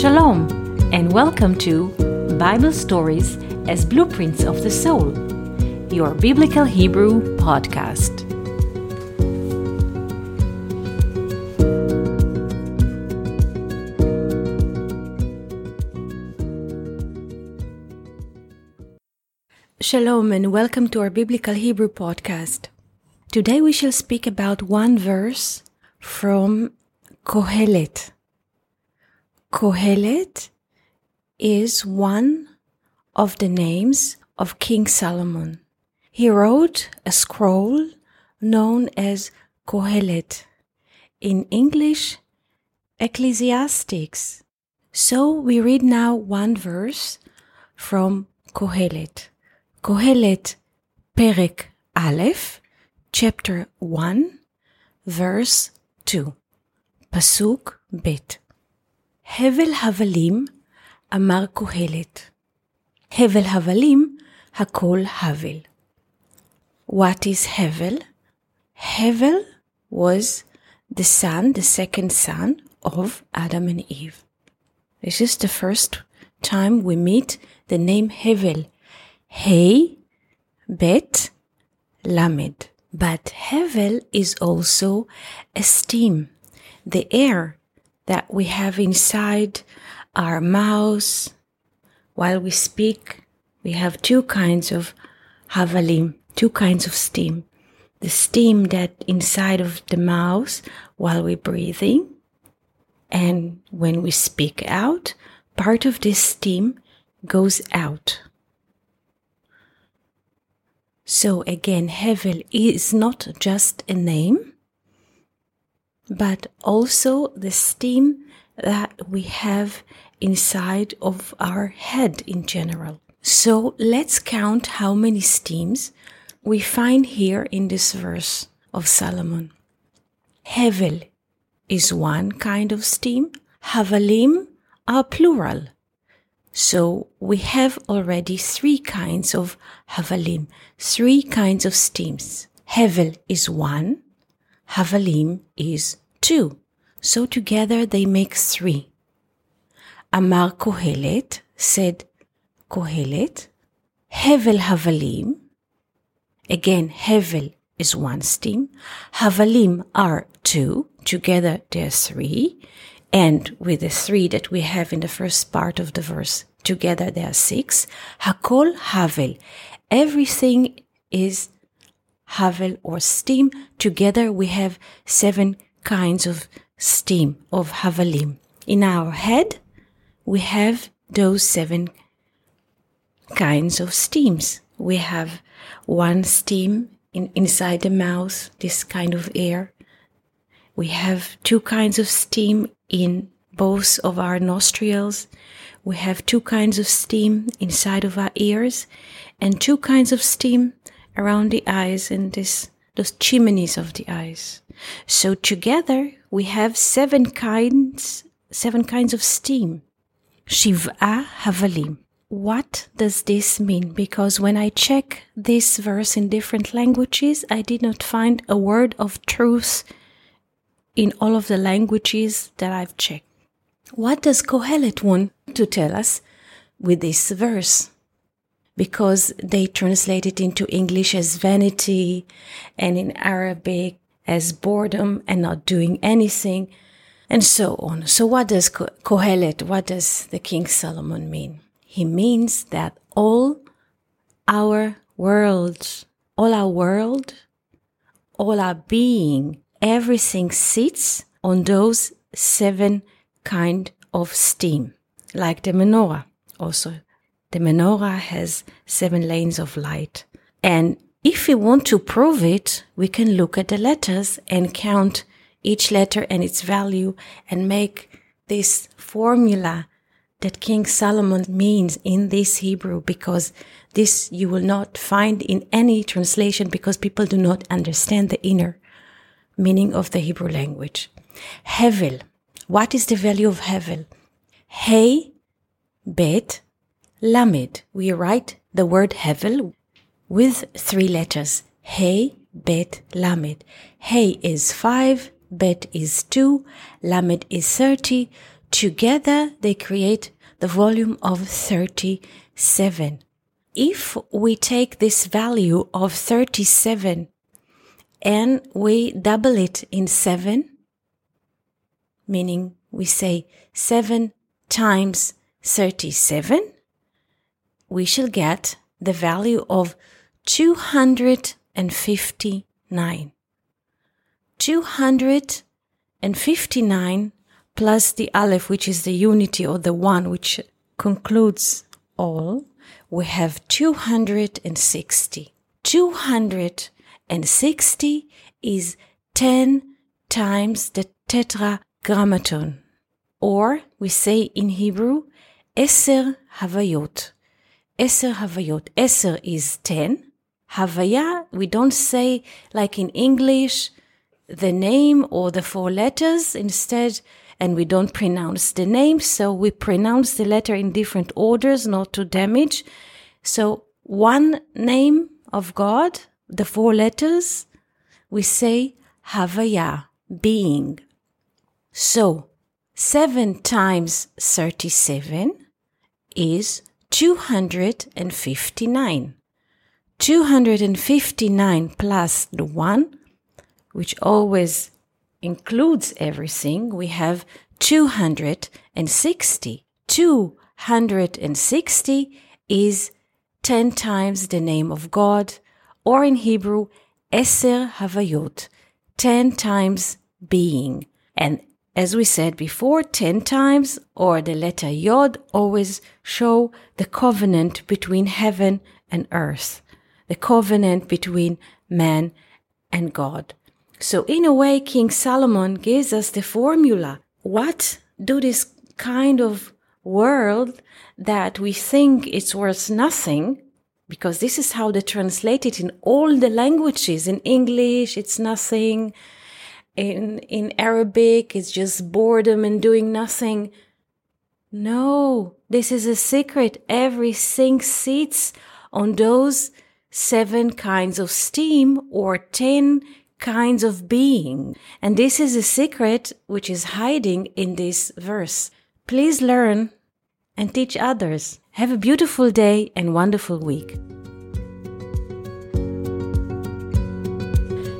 Shalom, and welcome to Bible Stories as Blueprints of the Soul, your Biblical Hebrew podcast. Shalom, and welcome to our Biblical Hebrew podcast. Today we shall speak about one verse from Kohelet. Kohelet is one of the names of King Solomon. He wrote a scroll known as Kohelet, in English, Ecclesiastics. So we read now one verse from Kohelet. Kohelet Perek Aleph, chapter 1, verse 2. Pasuk Bet. הבל הבלים אמר קהלת. הבל הבלים, הכל הבל. What is Hevel? Hevel was the son, the second son of Adam and Eve. This is the first time we meet the name Hevel. Hey, Bet, Lamed. But Hevel is also a steam, the air that we have inside our mouths. While we speak, we have two kinds of havalim, two kinds of steam. The steam that inside of the mouth while we're breathing, and when we speak out, part of this steam goes out. So again, Hevel is not just a name, but also the steam that we have inside of our head in general. So let's count how many steams we find here in this verse of Solomon. Hevel is one kind of steam. Havalim are plural. So we have already three kinds of havalim, three kinds of steams. Hevel is one, havalim is two. So together they make three. Amar Kohelet said Kohelet, Hevel Havalim. Again, Hevel is one steam. Havalim are two. Together they're three. And with the three that we have in the first part of the verse, together there are six. Hakol Havel. Everything is Havel or steam. Together we have seven kinds of steam, of Havalim. In our head, we have those seven kinds of steams. We have one steam in, inside the mouth, this kind of air. We have two kinds of steam in both of our nostrils. We have two kinds of steam inside of our ears and two kinds of steam around the eyes and this, those chimneys of the eyes. So together we have seven kinds, seven kinds of steam. Shiv'a Havalim. What does this mean? Because when I check this verse in different languages, I did not find a word of truth in all of the languages that I've checked. What does Kohelet want to tell us with this verse? Because they translate it into English as vanity and in Arabic as boredom and not doing anything and so on. So what does Kohelet, what does the King Solomon mean? He means that all our world, all our world, all our being everything sits on those seven kind of steam, like the menorah. Also, the menorah has seven lanes of light. And if we want to prove it, we can look at the letters and count each letter and its value and make this formula that King Solomon means in this Hebrew because this you will not find in any translation because people do not understand the inner meaning of the Hebrew language. Hevel. What is the value of Hevel? Hey, Bet, Lamed. We write the word Hevel with three letters. Hey, Bet, Lamed. Hey is five, Bet is two, Lamed is 30. Together they create the volume of 37. If we take this value of 37 and we double it in 7, meaning we say 7 times 37, we shall get the value of 259. 259 plus the Aleph, which is the unity or the one which concludes all, we have 260. 260 is 10 times the tetragrammaton. Or we say in Hebrew, Eser Havayot. Eser Havayot. Eser is 10. Havaya, we don't say like in English, the name or the four letters. Instead, and we don't pronounce the name, so we pronounce the letter in different orders, not to damage. So one name of God, the four letters, we say Havaya, being. So 7 times 37 is 259. 259 plus the 1, which always includes everything, we have 260. 260 is 10 times the name of God, or in Hebrew, Eser Havayot, 10 times being. And as we said before, 10 times, or the letter Yod, always show the covenant between heaven and earth, the covenant between man and God. So in a way, King Solomon gives us the formula. What do this kind of world that we think it's worth nothing, because this is how they translate it in all the languages. In English, it's nothing. In, in Arabic, it's just boredom and doing nothing. No, this is a secret. Everything sits on those seven kinds of steam or ten kinds of being. And this is a secret which is hiding in this verse. Please learn and teach others. Have a beautiful day and wonderful week.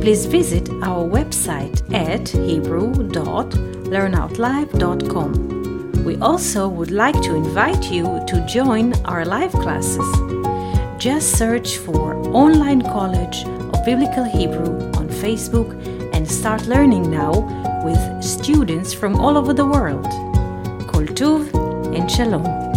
please visit our website at hebrew.learnoutlive.com. We also would like to invite you to join our live classes. Just search for Online College of Biblical Hebrew on Facebook and start learning now with students from all over the world. Kol Tuv and Shalom.